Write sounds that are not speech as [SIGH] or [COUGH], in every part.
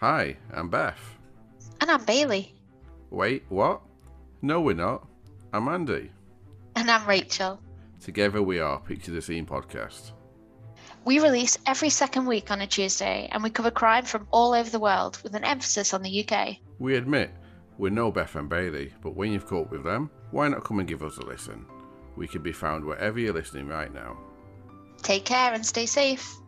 Hi, I'm Beth. And I'm Bailey. Wait, what? No, we're not. I'm Andy. And I'm Rachael. Together we are Picture the Scene podcast. We release every second week on a Tuesday and we cover crime from all over the world with an emphasis on the UK. We admit we're no Beth and Bailey, but when you've caught with them, why not come and give us a listen? We can be found wherever you're listening right now. Take care and stay safe.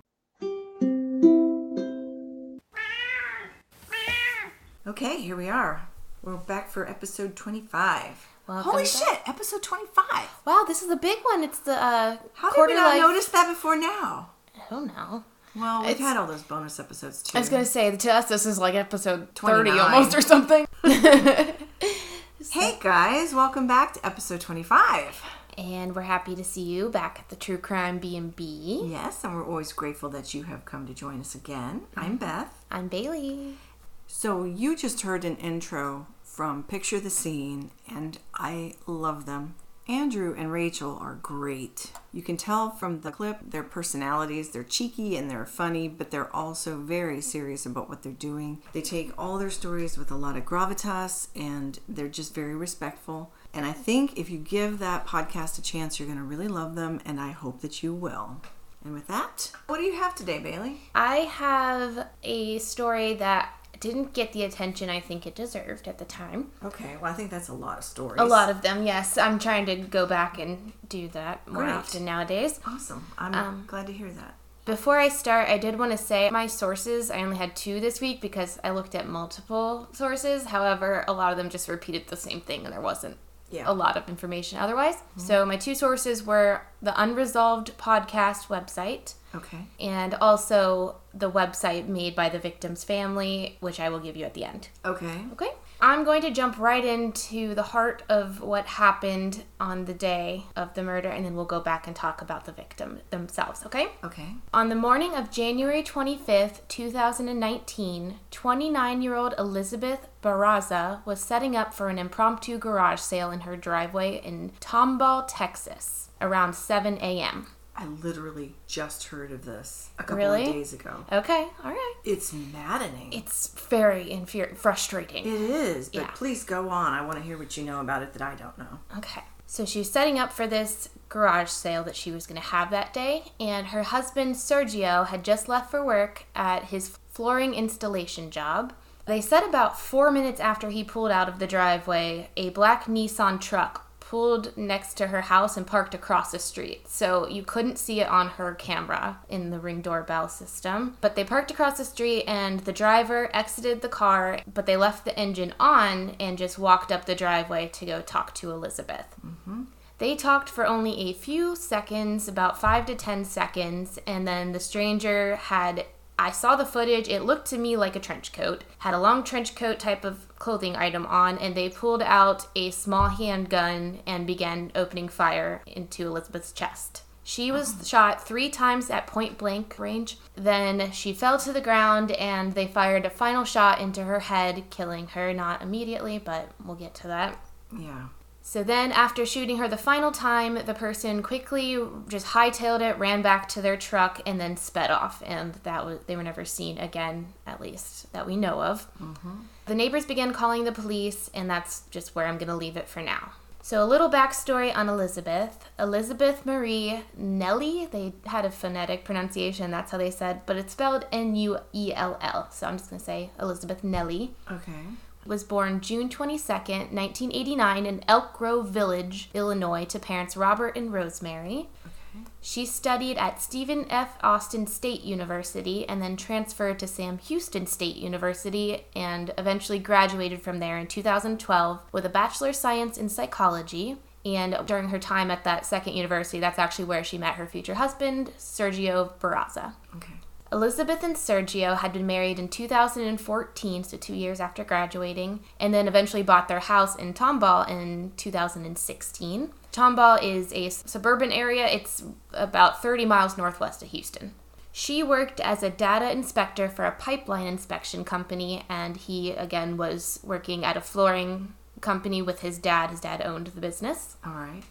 Okay, here we are. We're back for episode 25. Welcome Holy back. shit, episode 25. Wow, this is a big one. It's the uh, How did we not life. notice that before now? I don't know. Well, we've It's- had all those bonus episodes too. I was gonna say to us this is like episode thirty almost or something. [LAUGHS] Hey guys, welcome back to episode 25. and we're happy to see you back at the True Crime B and B. Yes, and we're always grateful that you have come to join us again. I'm Beth. I'm Bailey. So, you just heard an intro from Picture the Scene, and I love them. Andrew and Rachael are great. You can tell from the clip their personalities. They're cheeky and they're funny, but they're also very serious about what they're doing. They take all their stories with a lot of gravitas and they're just very respectful. And I think if you give that podcast a chance, you're going to really love them, and I hope that you will. And with that, what do you have today, Bailey? I have a story that didn't get the attention I think it deserved at the time. Okay, well, I think that's a lot of stories. A lot of them, yes. I'm trying to go back and do that more Great. often nowadays. Awesome. I'm Um, glad to hear that. Before I start, I did want to say my sources, I only had two this week because I looked at multiple sources. However, a lot of them just repeated the same thing and there wasn't Yeah. a lot of information otherwise. Mm-hmm. So my two sources were the Unresolved podcast website Okay. and also the website made by the victim's family, which I will give you at the end. Okay. Okay. I'm going to jump right into the heart of what happened on the day of the murder, and then we'll go back and talk about the victim themselves, okay? Okay. On the morning of January 25th, 2019, 29 year old Elizabeth Barraza was setting up for an impromptu garage sale in her driveway in Tomball, Texas, around 7 a.m. I literally just heard of this a couple Really? of days ago. Okay, all right. It's maddening. It's very infuri- frustrating. it is, but Yeah. please go on. I want to hear what you know about it that I don't know. Okay. So she was setting up for this garage sale that she was going to have that day, and her husband Sergio had just left for work at his flooring installation job. They said about four minutes after he pulled out of the driveway, a black Nissan truck pulled next to her house and parked across the street. So you couldn't see it on her camera in the ring doorbell system. But they parked across the street and the driver exited the car, but they left the engine on and just walked up the driveway to go talk to Elizabeth. Mm-hmm. They talked for only a few seconds, about five to ten seconds, and then the stranger had. I saw the footage. It looked to me like a trench coat. Had a long trench coat type of clothing item on, and they pulled out a small handgun and began opening fire into Elizabeth's chest. She was uh-huh. shot three times at point blank range. Then she fell to the ground, and they fired a final shot into her head, killing her. Not immediately, but we'll get to that. Yeah. So then, after shooting her the final time, the person quickly just hightailed it, ran back to their truck, and then sped off. And that was they were never seen again, at least that we know of. Mm-hmm. The neighbors began calling the police, and that's just where I'm going to leave it for now. So, a little backstory on Elizabeth. Elizabeth Marie Nellie, they had a phonetic pronunciation, that's how they said, but it's spelled N U E L L. So, I'm just going to say Elizabeth Nellie Okay. Was born June 22nd, 1989 in Elk Grove Village, Illinois to parents Robert and Rosemary. She studied at Stephen F. Austin State University and then transferred to Sam Houston State University and eventually graduated from there in 2012 with a Bachelor of Science in Psychology. And during her time at that second university, that's actually where she met her future husband, Sergio Barraza. Okay. Elizabeth and Sergio had been married in 2014, so two years after graduating, and then eventually bought their house in Tomball in 2016. Tomball is a suburban area, it's about 30 miles northwest of Houston. She worked as a data inspector for a pipeline inspection company, and he, again, was working at a flooring company with his dad. His dad owned the business. All right.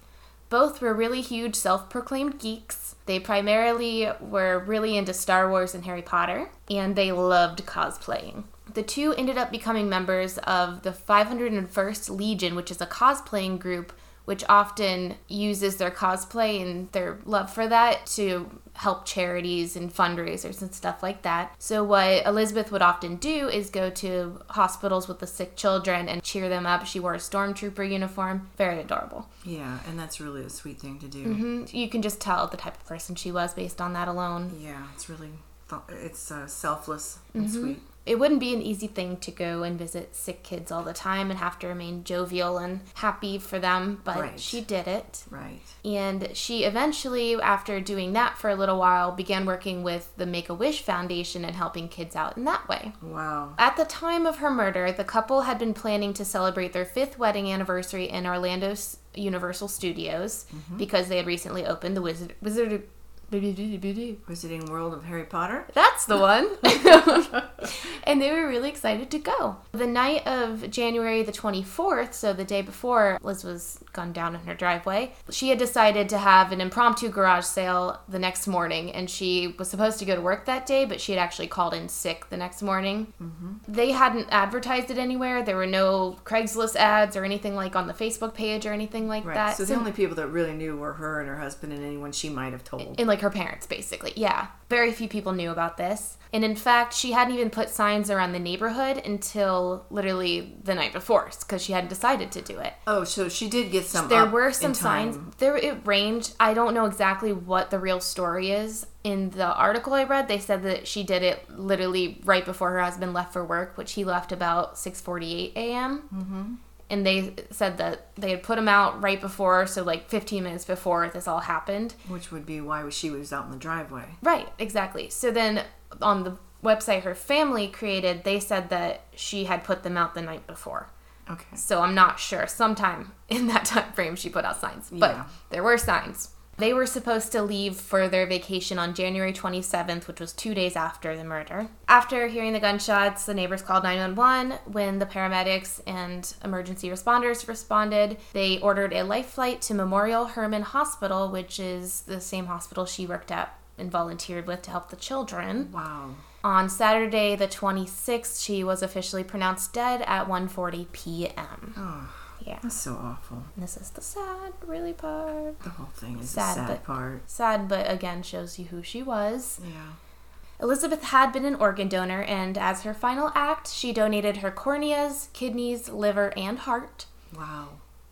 Both were really huge self proclaimed geeks. They primarily were really into Star Wars and Harry Potter, and they loved cosplaying. The two ended up becoming members of the 501st Legion, which is a cosplaying group which often uses their cosplay and their love for that to help charities and fundraisers and stuff like that. So, what Elizabeth would often do is go to hospitals with the sick children and cheer them up. She wore a stormtrooper uniform. Very adorable. Yeah, and that's really a sweet thing to do. hmm You can just tell the type of person she was based on that alone. Yeah, it's really th- it's uh, selfless and sweet. It wouldn't be an easy thing to go and visit sick kids all the time and have to remain jovial and happy for them, but Right. she did it. Right. And she eventually, after doing that for a little while, began working with the Make a Wish Foundation and helping kids out in that way. Wow. At the time of her murder, the couple had been planning to celebrate their fifth wedding anniversary in Orlando's Universal Studios mm-hmm. because they had recently opened the Wizard. Wizard Wizarding World of Harry Potter. that's the one. [LAUGHS] and they were really excited to go. The night of January the 24th, so the day before Liz was gunned down in her driveway, she had decided to have an impromptu garage sale the next morning. And she was supposed to go to work that day, but she had actually called in sick the next morning. Mm-hmm. They hadn't advertised it anywhere. There were no Craigslist ads or anything like on the Facebook page or anything like Right. that. so the only people that really knew were her and her husband and anyone she might have told. and like her parents basically. Yeah very few people knew about this. And in fact she hadn't even put signs around the neighborhood until literally the night before because she hadn't decided to do it. Oh, so she did get some. there were some signs. There it ranged i don't know exactly what the real story is. In the article i read they said that she did it literally right before her husband left for work which he left about 6.48 a.m mm-hmm. And they said that they had put him out right before so like 15 minutes before this all happened Which would be why she was out in the driveway. Right, exactly. So then on the website her family created, they said that she had put them out the night before. Okay. So I'm not sure. Sometime in that [LAUGHS] time frame she put out signs. But Yeah. there were signs. They were supposed to leave for their vacation on January 27th, which was two days after the murder. After hearing the gunshots, the neighbors called 911. When the paramedics and emergency responders responded, they ordered a life flight to Memorial Hermann Hospital, which is the same hospital she worked at and volunteered with to help the children. Wow. On Saturday the 26th, she was officially pronounced dead at 1:40 p.m. Oh, Yeah. that's so awful. And this is the sad, really part. The whole thing is Sad, the sad but- part. Sad, but again shows you who she was. Yeah. Elizabeth had been an organ donor, and as her final act, she donated her corneas, kidneys, liver, and heart. Wow.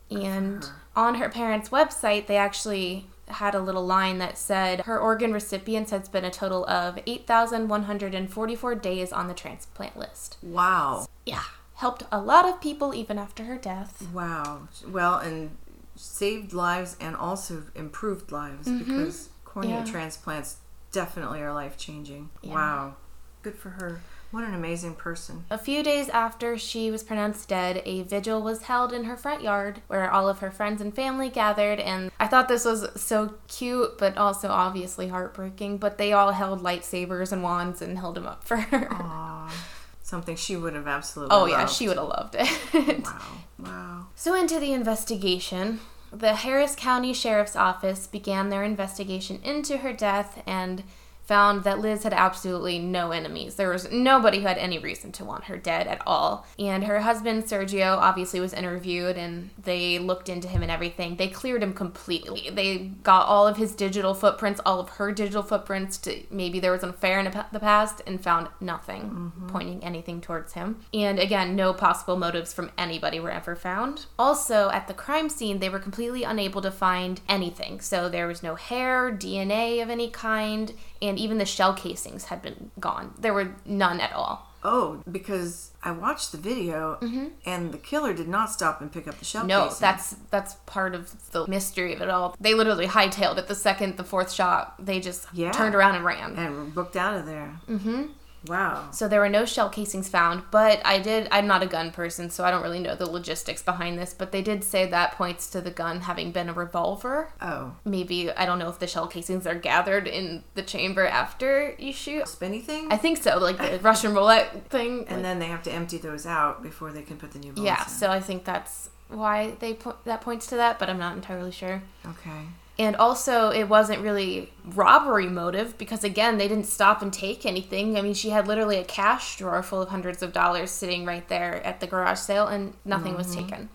And her. on her parents' website, they actually had a little line that said her organ recipients had spent a total of 8,144 days on the transplant list. Wow. Yeah, helped a lot of people even after her death. Wow. Well, and saved lives and also improved lives because cornea Mm-hmm. Yeah. transplants definitely are life changing. Yeah. Wow. Good for her. What an amazing person. A few days after she was pronounced dead, a vigil was held in her front yard where all of her friends and family gathered. And I thought this was so cute, but also obviously heartbreaking. But they all held lightsabers and wands and held them up for her. Aw. [LAUGHS] Something she would have absolutely Oh, yeah, she would have loved it. [LAUGHS] Wow. Wow. So, into the investigation. The Harris County Sheriff's Office began their investigation into her death and found that Liz had absolutely no enemies. There was nobody who had any reason to want her dead at all. And her husband, Sergio, obviously was interviewed and they looked into him and everything. They cleared him completely. They got all of his digital footprints, all of her digital footprints to maybe there was an affair in the the past and found nothing mm-hmm. pointing anything towards him. And again, no possible motives from anybody were ever found. Also, at the crime scene, they were completely unable to find anything. So there was no hair, DNA of any kind, and even the shell casings had been gone. There were none at all. Oh, because I watched the video and the killer did not stop and pick up the shell Mm-hmm. No, casing. that's that's part of the mystery of it all. They literally hightailed it the second the fourth shot. They just Yeah. turned around and ran. and booked out of there. Mm-hmm. Wow. So there were no shell casings found, but I did. I'm not a gun person, so I don't really know the logistics behind this. But they did say that points to the gun having been a revolver. Oh, Maybe I don't know if the shell casings are gathered in the chamber after you shoot. spinny thing. I think so, like the Russian roulette thing. and then they have to empty those out before they can put the new bullets yeah, in. so I think that's why they po- that points to that, but I'm not entirely sure. Okay. And also, it wasn't really robbery motive because, again, they didn't stop and take anything. I mean, she had literally a cash drawer full of hundreds of dollars sitting right there at the garage sale, and nothing was mm-hmm. taken.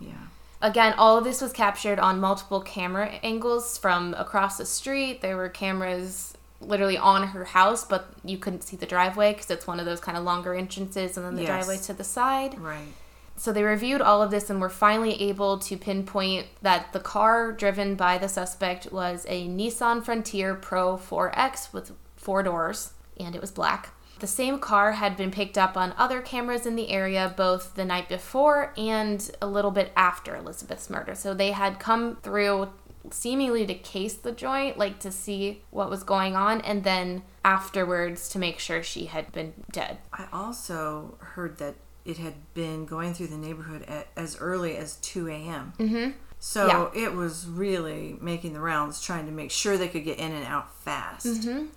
Yeah. Again, all of this was captured on multiple camera angles from across the street. There were cameras literally on her house, but you couldn't see the driveway because it's one of those kind of longer entrances, and then the Yes. driveway to the side. Right. So they reviewed all of this and were finally able to pinpoint that the car driven by the suspect was a Nissan Frontier Pro 4X with four doors, and it was black. The same car had been picked up on other cameras in the area both the night before and a little bit after Elizabeth's murder. So they had come through seemingly to case the joint, like to see what was going on, and then afterwards to make sure she had been dead. I also heard that it had been going through the neighborhood at, as early as 2 a.m. Mm-hmm. So it was really making the rounds, trying to make sure they could get in and out fast.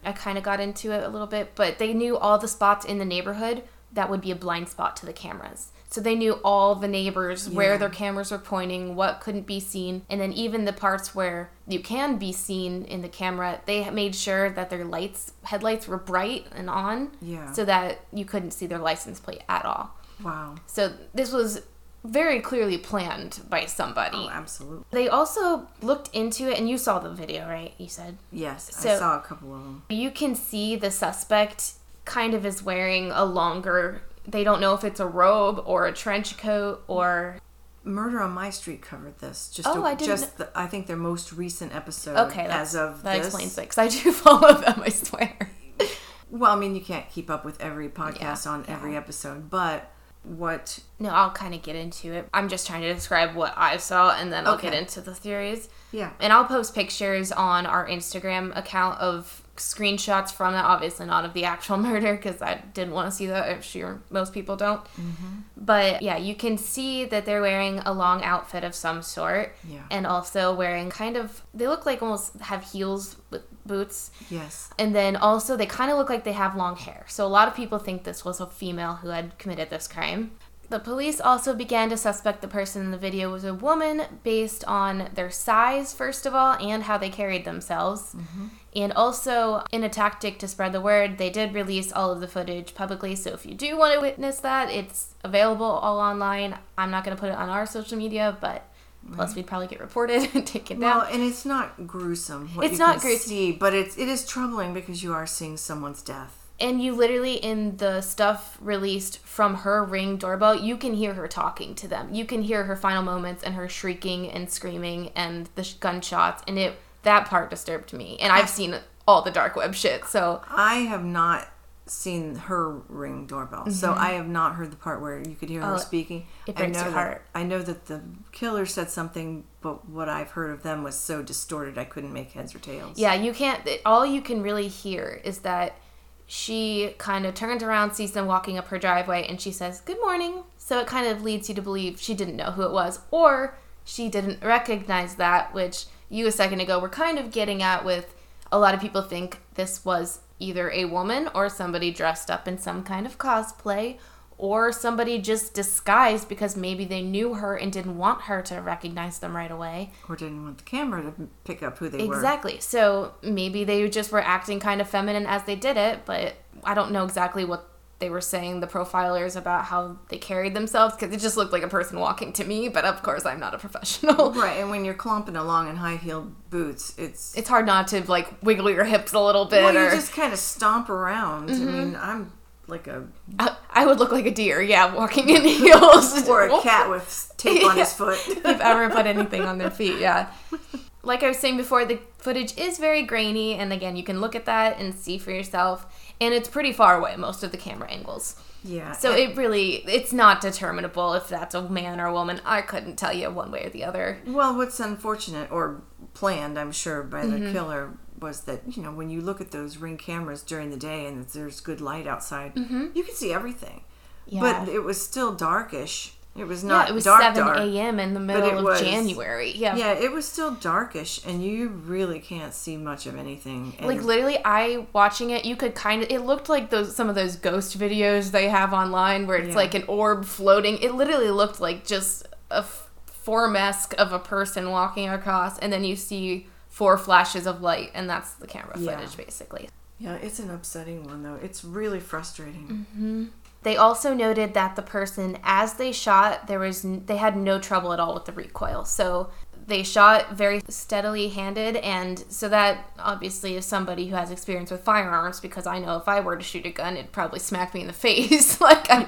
I kind of got into it a little bit, but they knew all the spots in the neighborhood that would be a blind spot to the cameras. So they knew all the neighbors, where their cameras were pointing, what couldn't be seen, and then even the parts where you can be seen in the camera, they made sure that their lights, headlights were bright and on, Yeah. so that you couldn't see their license plate at all. Wow. So this was very clearly planned by somebody. Oh, absolutely. They also looked into it, and you saw the video, right? You said. Yes, I saw a couple of them. You can see the suspect kind of is wearing a longer, they don't know if it's a robe or a trench coat or. Murder on My Street covered this. Just Oh, a- I didn't just the, I think their most recent episode. Okay, as of that this. explains it because I do [LAUGHS] follow them, I swear. Well, I mean, you can't keep up with every podcast on every episode, but what? No, I'll kind of get into it. I'm just trying to describe what I saw and then I'll get into the theories. Yeah. And I'll post pictures on our Instagram account of screenshots from it. Obviously, not of the actual [LAUGHS] murder because I didn't want to see that. I'm sure most people don't. Mm-hmm. But yeah, you can see that they're wearing a long outfit of some sort. Yeah. And also wearing kind of, they look like almost have heels with boots. Yes. And then also, they kind of look like they have long hair. So a lot of people think this was a female who had committed this crime. The police also began to suspect the person in the video was a woman based on their size, first of all, and how they carried themselves. Mm-hmm. And also, in a tactic to spread the word, they did release all of the footage publicly. So if you do want to witness that, it's available all online. I'm not going to put it on our social media, but plus we'd probably get reported [LAUGHS] and taken down. Well, and it's not gruesome. What It's you not gruesome. See, but it's it is troubling because you are seeing someone's death. And you literally in the stuff released from her ring doorbell you can hear her talking to them you can hear her final moments and her shrieking and screaming and the sh- gunshots and it that part disturbed me and i've seen all the dark web shit so I have not seen her ring doorbell, so I have not heard the part where you could hear her Mm-hmm. Oh, speaking. it I breaks know your that, heart. I know that the killer said something, but what I've heard of them was so distorted I couldn't make heads or tails. yeah you can't all you can really hear is that she kind of turns around sees them walking up her driveway and she says good morning. So it kind of leads you to believe she didn't know who it was or she didn't recognize that which you a second ago were kind of getting at with a lot of people think this was either a woman or somebody dressed up in some kind of cosplay or somebody just disguised because maybe they knew her and didn't want her to recognize them right away Or didn't want the camera to pick up who they were. Exactly. So maybe they just were acting kind of feminine as they did it, but I don't know exactly what they were saying, the profilers, about how they carried themselves, because it just looked like a person walking to me, but of course I'm not a [LAUGHS] professional. Right, and when you're clumping along in high heeled boots, it's It's hard not to, like, wiggle your hips a little bit, well, you just kind of stomp around. Mm-hmm. I mean, I'm like a I, I would look like a deer, yeah, walking in [LAUGHS] heels. or a cat [LAUGHS] with tape on his foot. [LAUGHS] if you've ever put anything on their feet, yeah. Like I was saying before, the footage is very grainy, and again, you can look at that and see for yourself. And it's pretty far away, most of the camera angles. Yeah. So and- it really, it's not determinable if that's a man or a woman. I couldn't tell you one way or the other. Well, what's unfortunate or planned, I'm sure, by Mm-hmm. the killer was that you know when you look at those ring cameras during the day and there's good light outside, you can see everything. Mm-hmm. Yeah. But it was still darkish. It was not. Yeah, it was dark 7 a.m. in the middle of was- January. Yeah. Yeah, it was still darkish, and you really can't see much of anything. And Like literally, I watching it, you could kind of. It looked like those some of those ghost videos they have online where it's Yeah. like an orb floating. It literally looked like just a f- form esque of a person walking across, and then you see four flashes of light, and that's the camera Yeah. footage basically. Yeah, it's an upsetting one though. It's really frustrating. Mm-hmm. They also noted that the person, as they shot, there was n- they had no trouble at all with the recoil. So they shot very steadily handed, and so that obviously is somebody who has experience with firearms. Because I know if I were to shoot a gun, it'd probably smack me in the [LAUGHS] face, [LAUGHS] like I,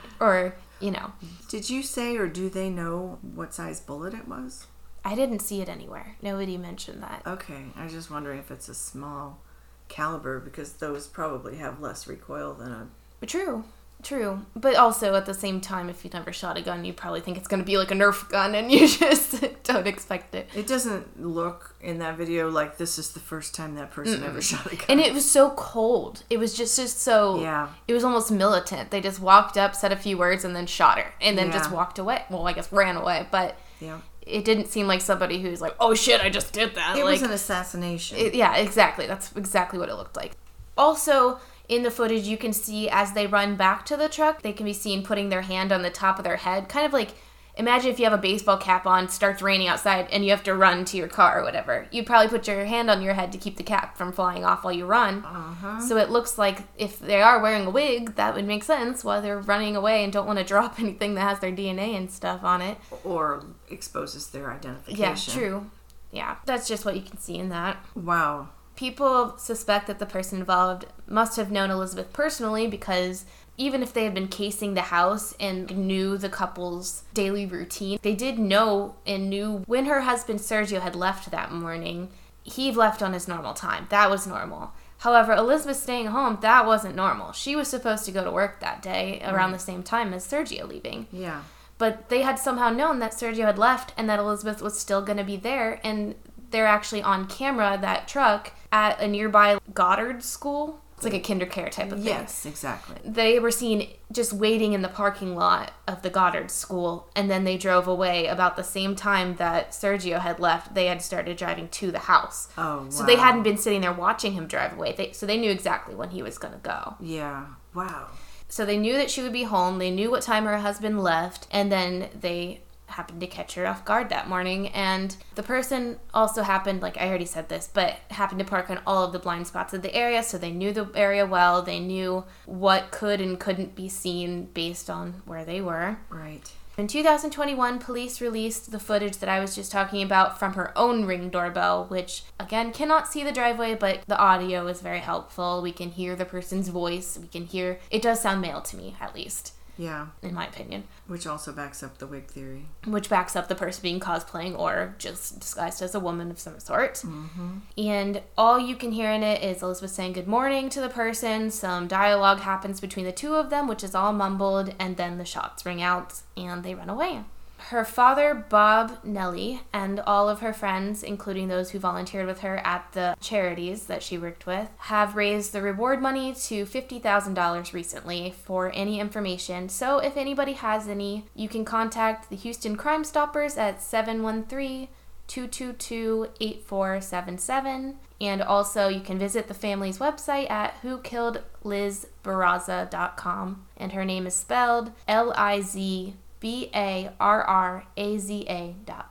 [LAUGHS] or you know, Did you say or do they know what size bullet it was? I didn't see it anywhere. Nobody mentioned that. Okay, I was just wondering if it's a small caliber because those probably have less recoil than a. True. True. But also at the same time, if you've never shot a gun, you probably think it's going to be like a Nerf gun and you [LAUGHS] just don't expect it. It doesn't look in that video like this is the first time that person ever shot a gun. And it was so cold. It was just just so Yeah. It was almost militant. They just walked up, said a few words, and then shot her, and then just walked away. Well, I guess ran away, but yeah, it didn't seem like somebody who's like, "Oh shit, I just did that." it like, was an assassination. it- yeah, exactly. That's exactly what it looked like. Also, in the footage, you can see as they run back to the truck, they can be seen putting their hand on the top of their head, kind of like imagine if you have a baseball cap on, starts raining outside, and you have to run to your car or whatever. You'd probably put your hand on your head to keep the cap from flying off while you run. uh-huh. So it looks like if they are wearing a wig, that would make sense while they're running away and don't want to drop [LAUGHS] anything that has their DNA and stuff on it. Or exposes their identification. Yeah, true. Yeah, that's just what you can see in that. Wow. People suspect that the person involved must have known Elizabeth personally because even if they had been casing the house and knew the couple's daily routine, they did know and knew when her husband Sergio had left that morning, he left on his normal time. That was normal. However, Elizabeth staying home, that wasn't normal. She was supposed to go to work that day around the same time as Sergio leaving. Yeah. But they had somehow known that Sergio had left and that Elizabeth was still going to be there. And they're actually on camera, that truck, at a nearby Goddard school. It's like a kinder care type of thing. Yes, exactly. They were seen just waiting in the parking lot of the Goddard school. And then they drove away about the same time that Sergio had left. They had started driving to the house. Oh, wow. So they hadn't been sitting there watching him drive away. They, so they knew exactly when he was going to go. Yeah. Wow. So they knew that she would be home. They knew what time her husband left, and then they happened to catch her off guard that morning. And the person also happened, like I already said this, but happened to park on all of the blind spots of the area. So they knew the area well. They knew what could and couldn't be seen based on where they were. Right. In 2021, police released the footage that I was just talking about from her own ring doorbell, which again cannot see the driveway, but the audio is very helpful. We can hear the person's voice. We can hear it does sound male to me, at least, Yeah. in my opinion, Which also backs up the wig theory. which backs up the person being cosplaying or just disguised as a woman of some sort. Mm-hmm. And all you can hear in it is Elizabeth saying good morning to the person. Some dialogue happens between the two of them, which is all mumbled, and then the shots ring out and they run away. Her father, Bob Nelly, and all of her friends, including those who volunteered with her at the charities that she worked with, have raised the reward money to $50,000 recently for any information. So if anybody has any, you can contact the Houston Crime Stoppers at 713 222 8477. And also, you can visit the family's website at whokilledlizbarraza.com. And her name is spelled L I Z B A R R A Z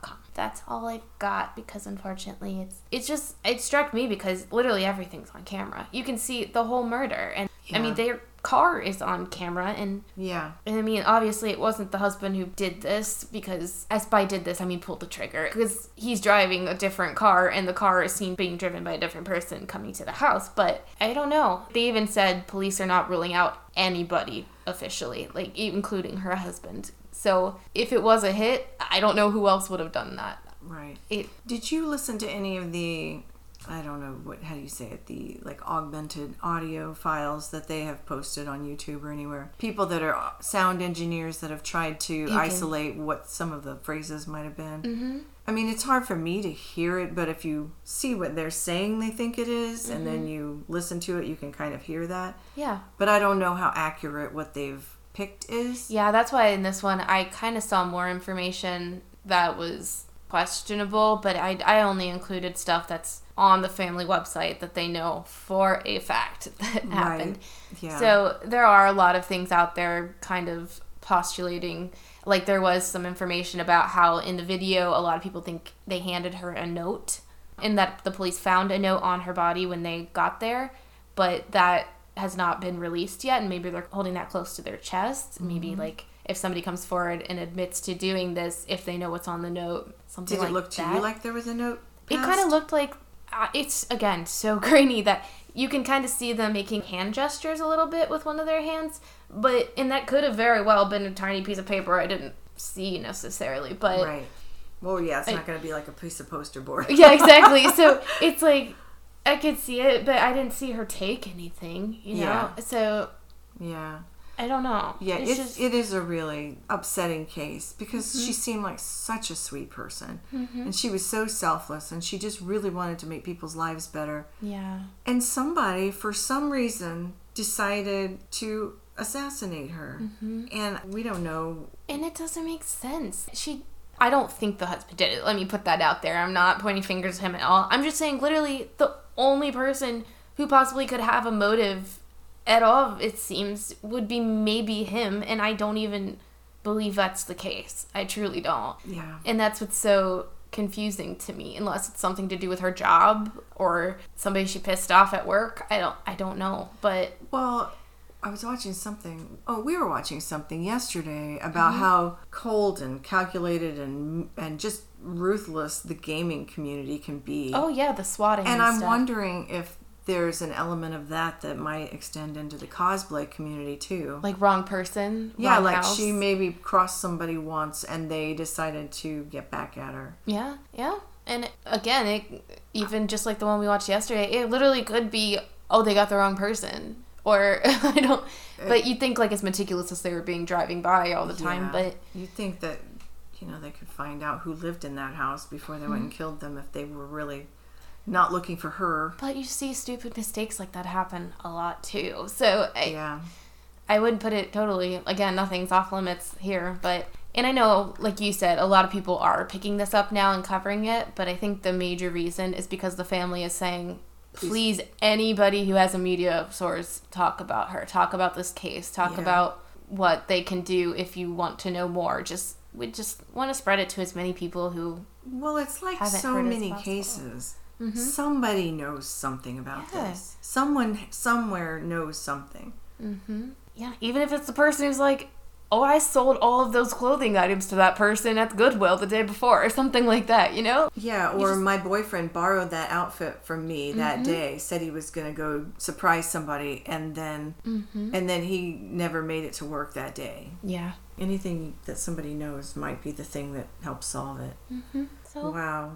com. That's all I've got because unfortunately it's it's just it struck me because literally everything's on camera. You can see the whole murder and I mean their car is on camera and Yeah. and I mean, obviously, it wasn't the husband who did this because, as by did this, I mean pulled the trigger because he's driving a different car and the car is seen being driven by a different person coming to the house. But I don't know. They even said police are not ruling out anybody officially, like including her husband. So if it was a hit, I don't know who else would have done that. Right. It Did you listen to any of the I don't know what how do you say it the like augmented audio files that they have posted on YouTube or anywhere? People that are sound engineers that have tried to can- isolate what some of the phrases might have been. Mm-hmm. I mean, it's hard for me to hear it, but if you see what they're saying, they think it is, and then you listen to it, you can kind of hear that. yeah. But I don't know how accurate what they've picked is. Yeah, that's why in this one I kind of saw more information that was questionable, but I, I only included stuff that's on the family website that they know for a fact [LAUGHS] that happened. Yeah. So there are a lot of things out there kind of postulating. Like there was some information about how in the video, a lot of people think they handed her a note and that the police found a note on her body when they got there, but that has not been released yet, and maybe they're holding that close to their chest. Maybe Mm-hmm. like if somebody comes forward and admits to doing this, if they know what's on the note, something like that. Did like it look to that. you like there was a note? It kind of looked like uh, it's again so [LAUGHS] grainy that you can kind of see them making hand gestures a little bit with one of their hands, but and that could have very well been a tiny piece of paper I didn't see necessarily, but Right. Well, yeah, it's I- not going to be like a piece of poster board. yeah, exactly. [LAUGHS] so it's like I could see it, but I didn't see her take anything, you know. Yeah. So yeah. I don't know. Yeah, it's it's, just it is a really upsetting case because Mm-hmm. she seemed like such a sweet person. And she was so selfless and she just really wanted to make people's lives better. yeah. And somebody, for some reason, decided to assassinate her. Mm-hmm. And we don't know. And it doesn't make sense. She I don't think the husband did it. Let me put that out there. I'm not pointing fingers at him at all. I'm just saying literally the only person who possibly could have a motive at all, it seems, would be maybe him, and I don't even believe that's the case. I truly don't. Yeah. And that's what's so confusing to me, unless it's something to do with her job or somebody she pissed off at work. I don't I don't know. But Well, I was watching something. Oh, we were watching something yesterday about Mm-hmm. how cold and calculated and and just ruthless the gaming community can be. oh yeah, the swatting. and and I'm stuff. wondering if there's an element of that that might extend into the cosplay community too. like wrong person. yeah, wrong like house. she maybe crossed somebody once and they decided to get back at her. Yeah, yeah. And again, it even just like the one we watched yesterday, it literally could be oh they got the wrong person or [LAUGHS] I don't. But you think like as meticulous as they were being driving by all the time, Yeah. but you think that you know they could find out who lived in that house before they went Mm-hmm. and killed them if they were really not looking for her. but you see stupid mistakes like that happen a lot too. So I Yeah. I wouldn't put it totally again nothing's off limits here, but and I know like you said a lot of people are picking this up now and covering it, but I think the major reason is because the family is saying please anybody who has a media source talk about her, talk about this case, talk Yeah. about what they can do if you want to know more. Just we just want to spread it to as many people who Well, it's like so many cases. Mm-hmm. Somebody knows something about Yeah. this. Someone somewhere knows something. Mm-hmm. Yeah, even if it's the person who's like, oh, I sold all of those clothing items to that person at Goodwill the day before, or something like that, you know? Yeah, or my boyfriend borrowed that outfit from me that mm-hmm. day. Said he was going to go surprise somebody, and then and then he never made it to work that day. Yeah. Anything that somebody knows might be the thing that helps solve it. Mm-hmm. So Wow.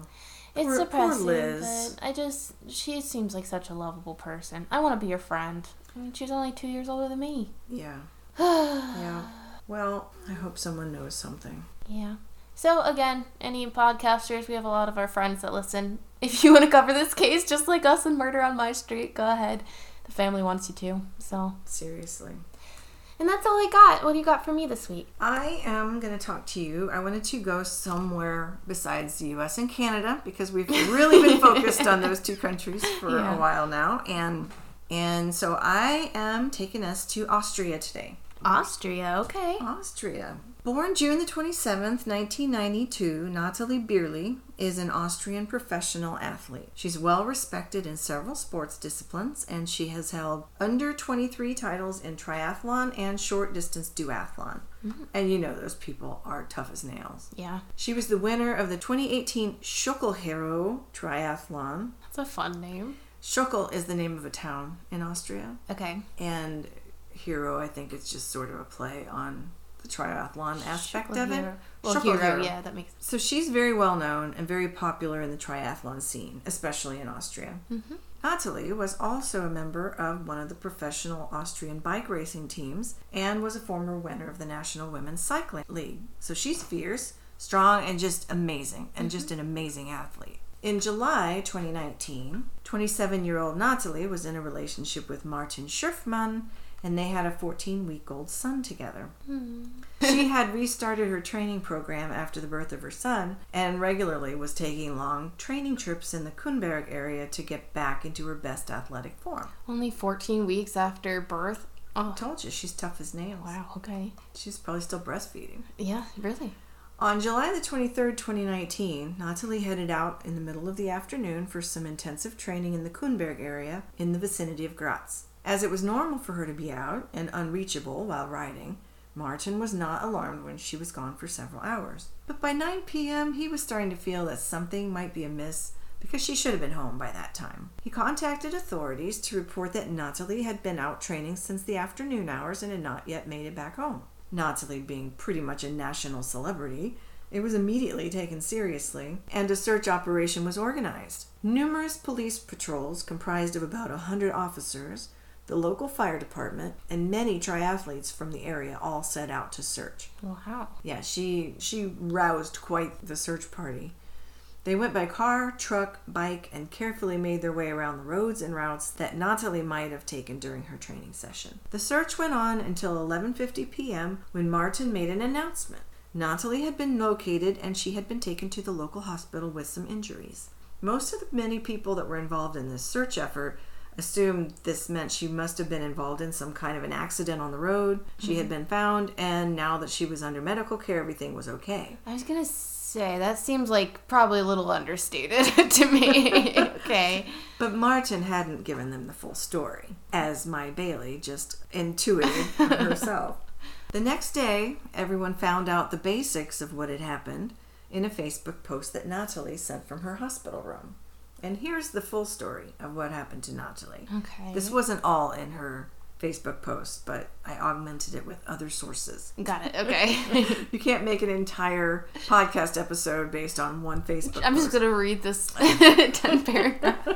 it's Poor- poor depressing, Liz. but I just, she seems like such a lovable person. I want to be your friend. I mean, she's only two years older than me. Yeah. [SIGHS] yeah. Well, I hope someone knows something. Yeah. So again, any podcasters, we have a lot of our friends that listen. [LAUGHS] If you want to cover this case, just like us in Murder on My Street, go ahead. The family wants you to. So, Seriously. And that's all I got. What do you got for me this week? I am going to talk to you. I wanted to go somewhere besides the US and Canada because we've really been [LAUGHS] focused on those two countries for Yeah. a while now and and so I am taking us to Austria today. Austria. Okay. Austria. Born June the 27th, 1992, Nathalie Birli is an Austrian professional athlete. She's well respected in several sports disciplines and she has held under 23 titles in triathlon and short distance duathlon. Mm-hmm. And you know those people are tough as nails. Yeah. She was the winner of the 2018 Schokl Triathlon. That's a fun name. Schokl is the name of a town in Austria Okay. and hero i think it's just sort of a play on the triathlon aspect of it. Hero. Well, hero, hero. yeah, that makes so she's very well known and very popular in the triathlon scene especially in austria. Mm-hmm. Nathalie was also a member of one of the professional austrian bike racing teams and was a former winner of the national women's cycling league. So she's fierce strong and just amazing and mm-hmm. just an amazing athlete. In July 2019, 27 year old Natalie was in a relationship with Martin Schurfmann and they had a 14 week old son together. Hmm. she had restarted her training program after the birth of her son and regularly was taking long training trips in the Kumberg area to get back into her best athletic form. only 14 weeks after birth. Oh, I told you she's tough as nails. wow. Okay. She's probably still breastfeeding. Yeah, really. On July the 23rd, 2019, Nathalie headed out in the middle of the afternoon for some intensive training in the Kumberg area in the vicinity of Graz. As it was normal for her to be out and unreachable while riding, Martin was not alarmed when she was gone for several hours. But by 9 p.m., he was starting to feel that something might be amiss because she should have been home by that time. He contacted authorities to report that Nathalie had been out training since the afternoon hours and had not yet made it back home. Nathalie being pretty much a national celebrity, it was immediately taken seriously, and a search operation was organized. Numerous police patrols, comprised of about a hundred officers, the local fire department, and many triathletes from the area all set out to search. Wow. Yeah, she she roused quite the search party. They went by car, truck, bike, and carefully made their way around the roads and routes that Nathalie might have taken during her training session. The search went on until 11:50 p.m. when Martin made an announcement. Nathalie had been located and she had been taken to the local hospital with some injuries. Most of the many people that were involved in this search effort assumed this meant she must have been involved in some kind of an accident on the road. She had mm-hmm. been found, and now that she was under medical care, everything was okay. I was gonna say that seems like probably a little understated [LAUGHS] to me. [LAUGHS] okay. But Martin hadn't given them the full story, as my Bailey just intuited [LAUGHS] herself. The next day, everyone found out the basics of what had happened in a Facebook post that Nathalie sent from her hospital room. And here's the full story of what happened to Nathalie. Okay. This wasn't all in her Facebook post, but I augmented it with other sources. Got it. [LAUGHS] Okay. You can't make an entire podcast episode based on one Facebook I'm just gonna read this [LAUGHS] ten paragraph.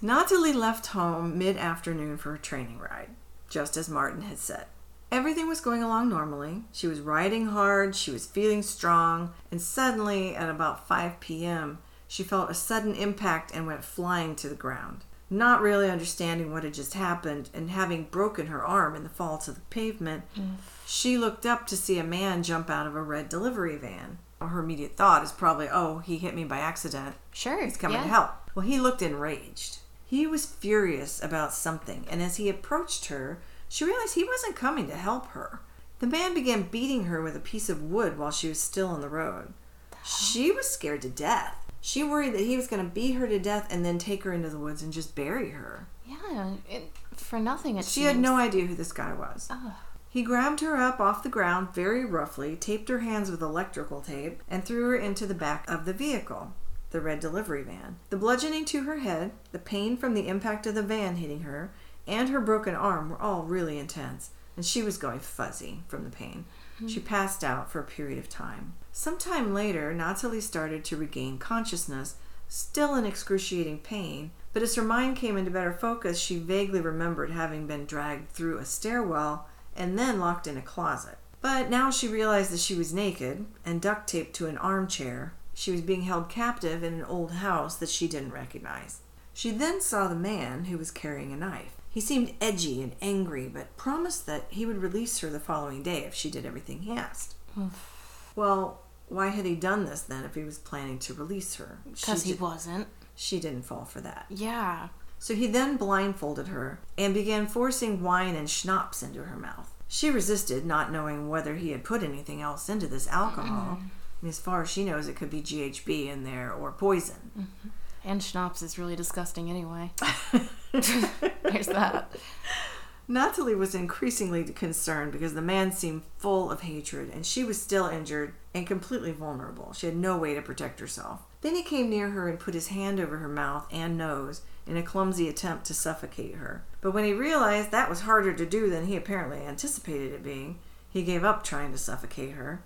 Nathalie left home mid afternoon for a training ride, just as Martin had said. Everything was going along normally. She was riding hard, she was feeling strong, and suddenly, at about 5 p.m., she felt a sudden impact and went flying to the ground. Not really understanding what had just happened and having broken her arm in the fall to the pavement, she looked up to see a man jump out of a red delivery van. Her immediate thought is probably, oh, he hit me by accident. Sure. He's coming yeah. to help. Well, he looked enraged. He was furious about something, and as he approached her, she realized he wasn't coming to help her. The man began beating her with a piece of wood while she was still on the road. She was scared to death. She worried that he was going to beat her to death and then take her into the woods and just bury her. Yeah. It, for nothing. It She had no idea who this guy was. Ugh. He grabbed her up off the ground very roughly, taped her hands with electrical tape, and threw her into the back of the vehicle, the red delivery van. The bludgeoning to her head, the pain from the impact of the van hitting her, and her broken arm were all really intense, and she was going fuzzy from the pain. Hmm. She passed out for a period of time. Sometime later, Nathalie started to regain consciousness, still in excruciating pain, but as her mind came into better focus, she vaguely remembered having been dragged through a stairwell and then locked in a closet. But now she realized that she was naked and duct taped to an armchair. She was being held captive in an old house that she didn't recognize. She then saw the man who was carrying a knife. He seemed edgy and angry, but promised that he would release her the following day if she did everything he asked. well, why had he done this then if he was planning to release her? Because he wasn't. she didn't fall for that. Yeah. So he then blindfolded her and began forcing wine and schnapps into her mouth. She resisted, not knowing whether he had put anything else into this alcohol. Mm-hmm. And as far as she knows, it could be GHB in there or poison. Mm-hmm. And schnapps is really disgusting anyway. [LAUGHS] [LAUGHS] There's that. Nathalie was increasingly concerned because the man seemed full of hatred and she was still injured and completely vulnerable. She had no way to protect herself. Then he came near her and put his hand over her mouth and nose in a clumsy attempt to suffocate her. But when he realized that was harder to do than he apparently anticipated it being, he gave up trying to suffocate her.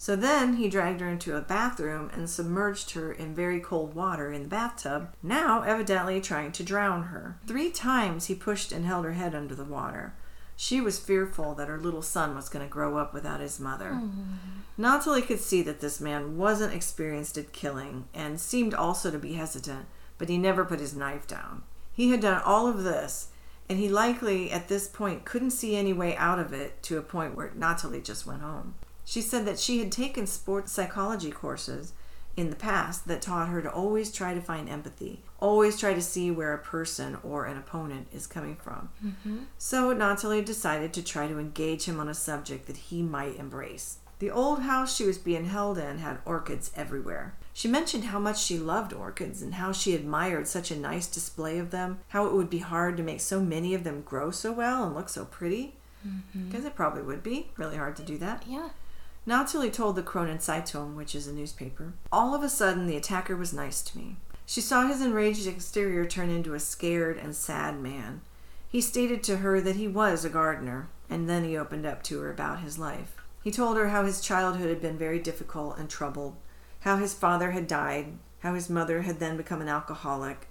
So then he dragged her into a bathroom and submerged her in very cold water in the bathtub, now evidently trying to drown her. Three times he pushed and held her head under the water. She was fearful that her little son was going to grow up without his mother. Hmm. Nathalie could see that this man wasn't experienced at killing and seemed also to be hesitant, but he never put his knife down. He had done all of this, and he likely at this point couldn't see any way out of it to a point where Nathalie just went home. She said that she had taken sports psychology courses in the past that taught her to always try to find empathy, always try to see where a person or an opponent is coming from. Mm-hmm. So Nathalie decided to try to engage him on a subject that he might embrace. The old house she was being held in had orchids everywhere. She mentioned how much she loved orchids and how she admired such a nice display of them, how it would be hard to make so many of them grow so well and look so pretty. Mm-hmm. Because it probably would be really hard to do that. Yeah. Nathalie told the Kronen Zeitung, which is a newspaper, all of a sudden the attacker was nice to me. She saw his enraged exterior turn into a scared and sad man. He stated to her that he was a gardener, and then he opened up to her about his life. He told her how his childhood had been very difficult and troubled, how his father had died, how his mother had then become an alcoholic.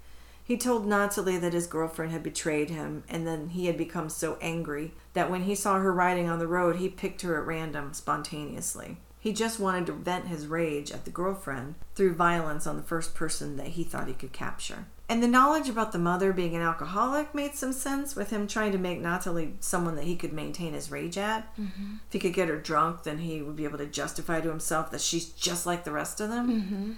He told Nathalie that his girlfriend had betrayed him, and then he had become so angry that when he saw her riding on the road, he picked her at random, spontaneously. He just wanted to vent his rage at the girlfriend through violence on the first person that he thought he could capture. And the knowledge about the mother being an alcoholic made some sense with him trying to make Nathalie someone that he could maintain his rage at. Mm-hmm. If he could get her drunk, then he would be able to justify to himself that she's just like the rest of them. Mm-hmm.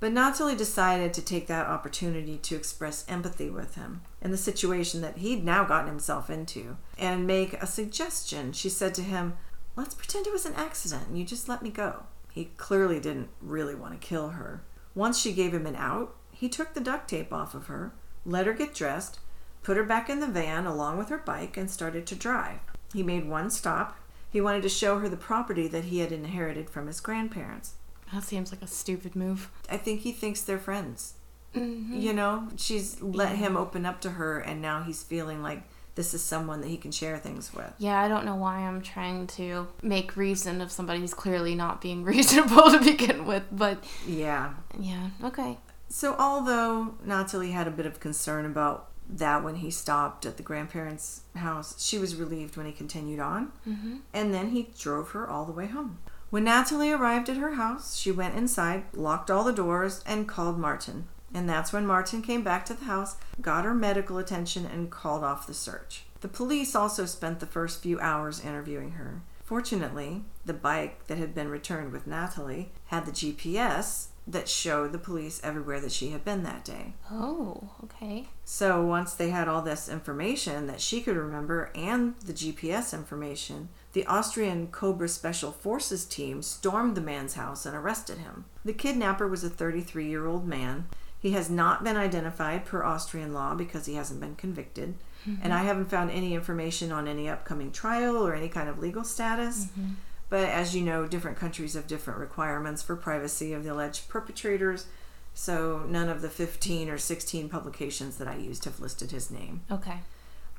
But Nathalie decided to take that opportunity to express empathy with him in the situation that he'd now gotten himself into and make a suggestion. She said to him, Let's pretend it was an accident and you just let me go. He clearly didn't really want to kill her. Once she gave him an out, he took the duct tape off of her, let her get dressed, put her back in the van along with her bike, and started to drive. He made one stop. He wanted to show her the property that he had inherited from his grandparents. That seems like a stupid move. I think he thinks they're friends. Mm-hmm. You know, she's let him open up to her, and now he's feeling like this is someone that he can share things with. Yeah, I don't know why I'm trying to make reason of somebody who's clearly not being [LAUGHS] reasonable to begin with, but Yeah. yeah, okay. So, although Nathalie had a bit of concern about that when he stopped at the grandparents' house, she was relieved when he continued on. Mm-hmm. And then he drove her all the way home. When Nathalie arrived at her house, she went inside, locked all the doors, and called Martin. And that's when Martin came back to the house, got her medical attention, and called off the search. The police also spent the first few hours interviewing her. Fortunately, the bike that had been returned with Nathalie had the GPS that showed the police everywhere that she had been that day. Oh, okay. So once they had all this information that she could remember and the GPS information, the Austrian Cobra Special Forces team stormed the man's house and arrested him. The kidnapper was a 33 year old man. He has not been identified per Austrian law because he hasn't been convicted. Mm-hmm. And I haven't found any information on any upcoming trial or any kind of legal status. Mm-hmm. But as you know, different countries have different requirements for privacy of the alleged perpetrators. So none of the 15 or 16 publications that I used have listed his name. Okay.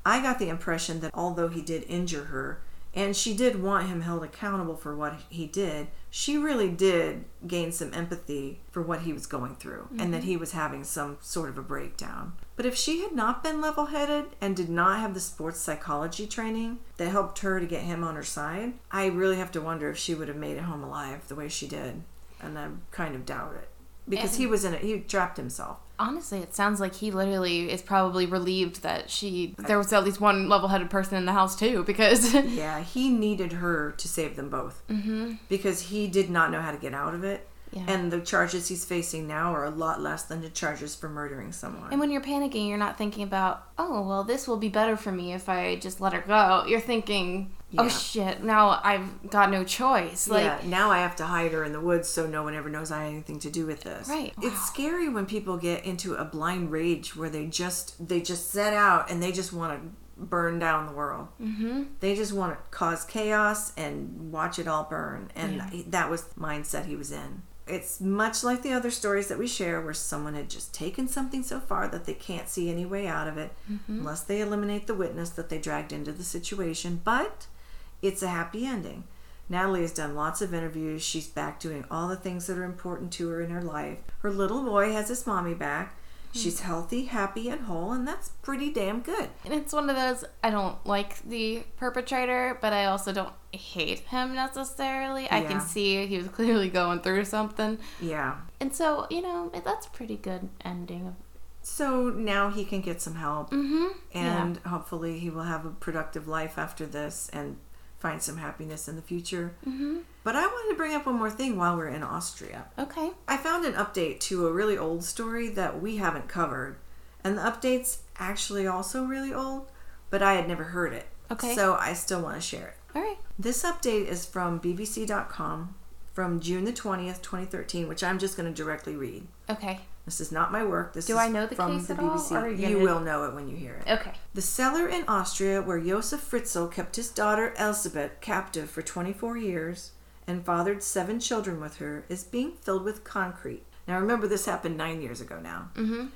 I got the impression that although he did injure her, and she did want him held accountable for what he did, she really did gain some empathy for what he was going through and that mm-hmm. he was having some sort of a breakdown. But if she had not been level headed and did not have the sports psychology training that helped her to get him on her side, I really have to wonder if she would have made it home alive the way she did. And I kind of doubt it. Because he was in it, he trapped himself. Honestly, it sounds like he literally is probably relieved that she there was at least one level-headed person in the house too, because [LAUGHS] Yeah, he needed her to save them both mm-hmm. because he did not know how to get out of it. Yeah. And the charges he's facing now are a lot less than the charges for murdering someone. And when you're panicking, you're not thinking about, oh, well, this will be better for me if I just let her go. You're thinking, oh shit, now I've got no choice. Like, yeah, now I have to hide her in the woods so no one ever knows I had anything to do with this. Right. It's scary when people get into a blind rage where they just they just set out and they just want to burn down the world. mm-hmm. They just want to cause chaos and watch it all burn. And Yeah. that was the mindset he was in. It's much like the other stories that we share where someone had just taken something so far that they can't see any way out of it mm-hmm. unless they eliminate the witness that they dragged into the situation. But it's a happy ending. Nathalie has done lots of interviews. She's back doing all the things that are important to her in her life. Her little boy has his mommy back. She's healthy, happy, and whole, and that's pretty damn good. And it's one of those, I don't like the perpetrator, but I also don't hate him necessarily. I can see he was [LAUGHS] clearly going through something. Yeah. And so, you know, that's a pretty good ending. So now he can get some help. Mm-hmm. and hopefully he will have a productive life after this and find some happiness in the future. Mm-hmm. But I wanted to bring up one more thing while we're in Austria. Okay. I found an update to a really old story that we haven't covered, and the update's actually also really old, but I had never heard it. Okay. So I still want to share it. All right. This update is from BBC.com from June the 20th, 2013, which I'm just going to directly read. Okay. This is not my work. This Do is I know the from case the at BBC. are you you gonna- will know it when you hear it. Okay. The cellar in Austria where Josef Fritzl kept his daughter Elisabeth captive for 24 years and fathered seven children with her is being filled with concrete. Now remember, this happened nine years ago now. Mm-hmm.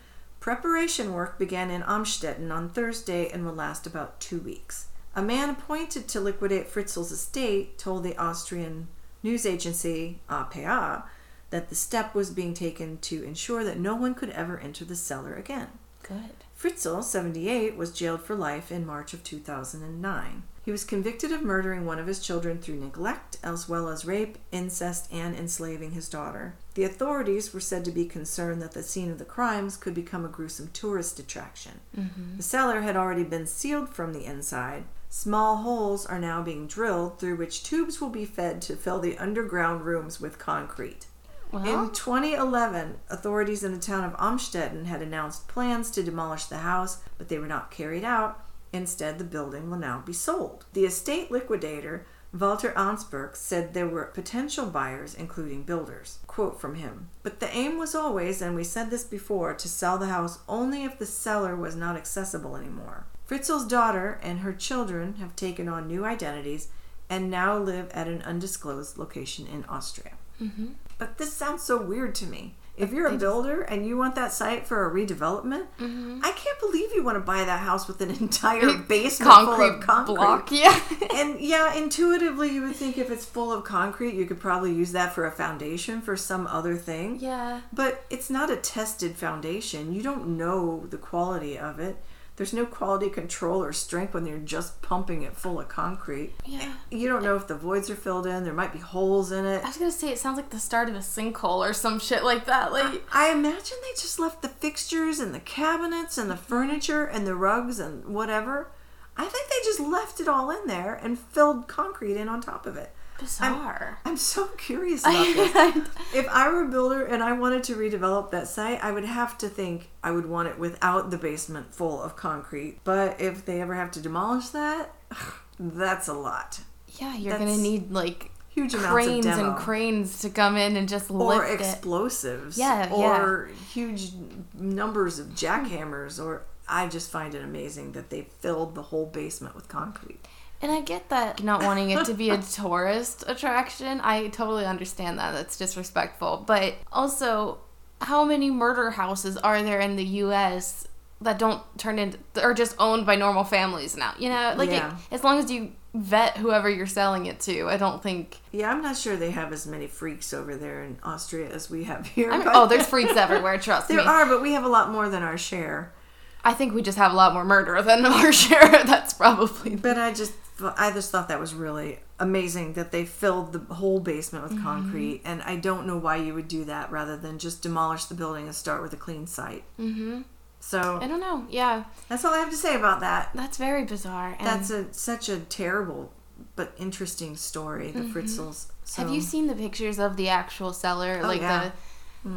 Preparation work began in Amstetten on Thursday and will last about two weeks. A man appointed to liquidate Fritzl's estate told the Austrian news agency APA that the step was being taken to ensure that no one could ever enter the cellar again. Good. Fritzl, 78, was jailed for life in March of 2009. He was convicted of murdering one of his children through neglect, as well as rape, incest, and enslaving his daughter. The authorities were said to be concerned that the scene of the crimes could become a gruesome tourist attraction. Mm-hmm. The cellar had already been sealed from the inside. Small holes are now being drilled through which tubes will be fed to fill the underground rooms with concrete. Well, In 2011, authorities in the town of Amstetten had announced plans to demolish the house, but they were not carried out. Instead, the building will now be sold. The estate liquidator, Walter Ansberg, said there were potential buyers, including builders. Quote from him But the aim was always, and we said this before, to sell the house only if the cellar was not accessible anymore. Fritzl's daughter and her children have taken on new identities and now live at an undisclosed location in Austria. Mm-hmm. But this sounds so weird to me. If you're a builder and you want that site for a redevelopment, mm-hmm. I can't believe you want to buy that house with an [LAUGHS] entire [LAUGHS] basement concrete, full of concrete. block. Yeah. [LAUGHS] And yeah, intuitively you would think if it's full of concrete, you could probably use that for a foundation for some other thing. yeah. But it's not a tested foundation. You don't know the quality of it. There's no quality control or strength when you're just pumping it full of concrete. Yeah. You don't know if the voids are filled in. There might be holes in it. I was gonna say it sounds like the start of a sinkhole or some shit like that. Like I imagine they just left the fixtures and the cabinets and the mm-hmm. furniture and the rugs and whatever. I think they just left it all in there and filled concrete in on top of it. Bizarre. I'm so curious [LAUGHS] about this. If I were a builder and I wanted to redevelop that site, I would have to think I would want it without the basement full of concrete. But if they ever have to demolish that, that's a lot. yeah, you're That's gonna need like Huge amounts cranes and cranes to come in and just or lift it. explosives. Yeah, Or huge numbers of jackhammers. Or I just find it amazing that they filled the whole basement with concrete. And I get that not wanting it to be a [LAUGHS] tourist attraction. I totally understand that. That's disrespectful. But also, how many murder houses are there in the U.S. that don't turn into are just owned by normal families now? You know, like it- as long as you vet whoever you're selling it to, I don't think. Yeah, I'm not sure they have as many freaks over there in Austria as we have here. Oh, there's freaks everywhere. [LAUGHS] Trust There me. There are, but we have a lot more than our share. I think we just have a lot more murder than our [LAUGHS] share. That's probably. But I just, I just thought that was really amazing that they filled the whole basement with concrete, and I don't know why you would do that rather than just demolish the building and start with a clean site. hmm So I don't know. Yeah, that's all I have to say about that. that's very bizarre. And That's a such a terrible but interesting story, the Fritzls. So, Have you seen the pictures of the actual cellar? Oh, like yeah. the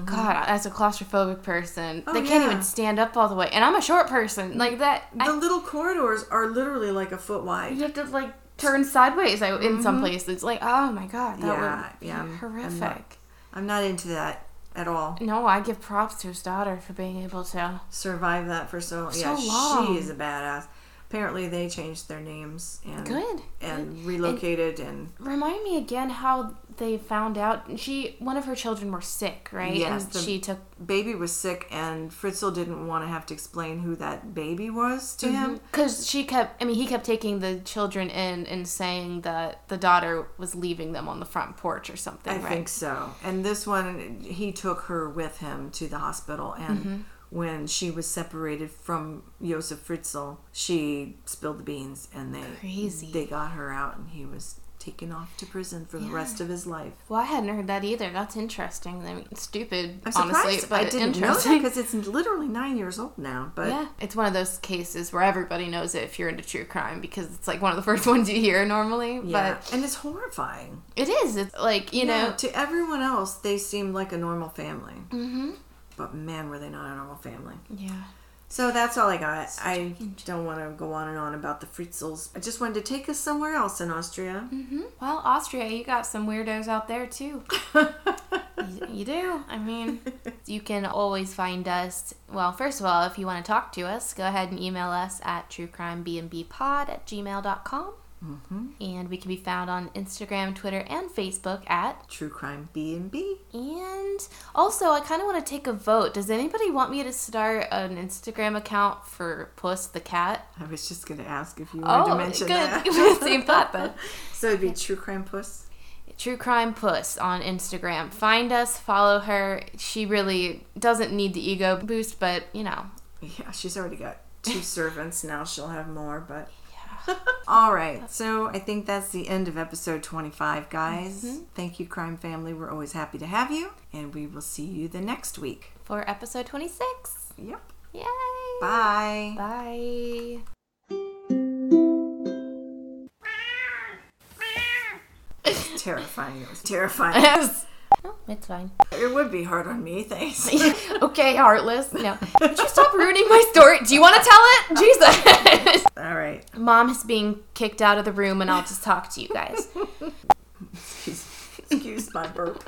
God, as a claustrophobic person, Oh, they can't yeah. even stand up all the way. And I'm a short person. Like that, the I, little corridors are literally like a foot wide. you have to like turn sideways in some places. Like, oh my God, that Mm-hmm. Yeah, would be yeah, I'm- I'm horrific. not- I'm not into that at all. no, I give props to his daughter for being able to. Survive that for so, So yeah. long. She is a badass. Apparently, they changed their names and Good. and relocated and Remind me again how they found out she one of her children were sick, right? Yes, and the- she took baby was sick and Fritzl didn't want to have to explain who that baby was to him. because she kept. I mean, he kept taking the children in and saying that the daughter was leaving them on the front porch or something. I right? think so. And this one, he took her with him to the hospital. And Mm-hmm. When she was separated from Josef Fritzl, she spilled the beans, and they Crazy. they got her out, and he was taken off to prison for the rest of his life. Well, I hadn't heard that either. That's interesting. I mean, stupid, I'm surprised honestly, but I didn't know that interesting. because it's literally nine years old now. But yeah, it's one of those cases where everybody knows it if you're into true crime because it's like one of the [LAUGHS] first ones you hear normally. yeah, But and it's horrifying. it is. It's like you Yeah, know. to everyone else, they seemed like a normal family. hmm But man, were they not a normal family. Yeah. So that's all I got. I don't want to go on and on about the Fritzls. I just wanted to take us somewhere else in Austria. Mm-hmm. Well, Austria, you got some weirdos out there too. [LAUGHS] you, you do. I mean, you can always find us. Well, first of all, if you want to talk to us, go ahead and email us at truecrimebnbpod at gmail.com. Mm-hmm. And we can be found on Instagram, Twitter, and Facebook at. True Crime B and B. And also, I kind of want to take a vote. Does anybody want me to start an Instagram account for Puss the cat? I was just going to ask if you wanted to oh, mention good. that. [LAUGHS] Same thought, then. [LAUGHS] so it'd be True Crime Puss. True Crime Puss on Instagram. Find us, follow her. She really doesn't need the ego boost, but you know. Yeah, she's already got two [LAUGHS] servants. Now she'll have more, but. [LAUGHS] All right. So I think that's the end of episode 25, guys. Mm-hmm. Thank you, Crime Family. We're always happy to have you. And we will see you the next week. For episode 26. Yep. Yay! Bye. Bye. Terrifying. It was terrifying. [LAUGHS] Oh, it's fine. it would be hard on me, thanks. [LAUGHS] okay, heartless. No. Would you stop ruining my story? Do you want to tell it? Jesus. [LAUGHS] All right. Mom is being kicked out of the room, and I'll just talk to you guys. [LAUGHS] Excuse, excuse my burp.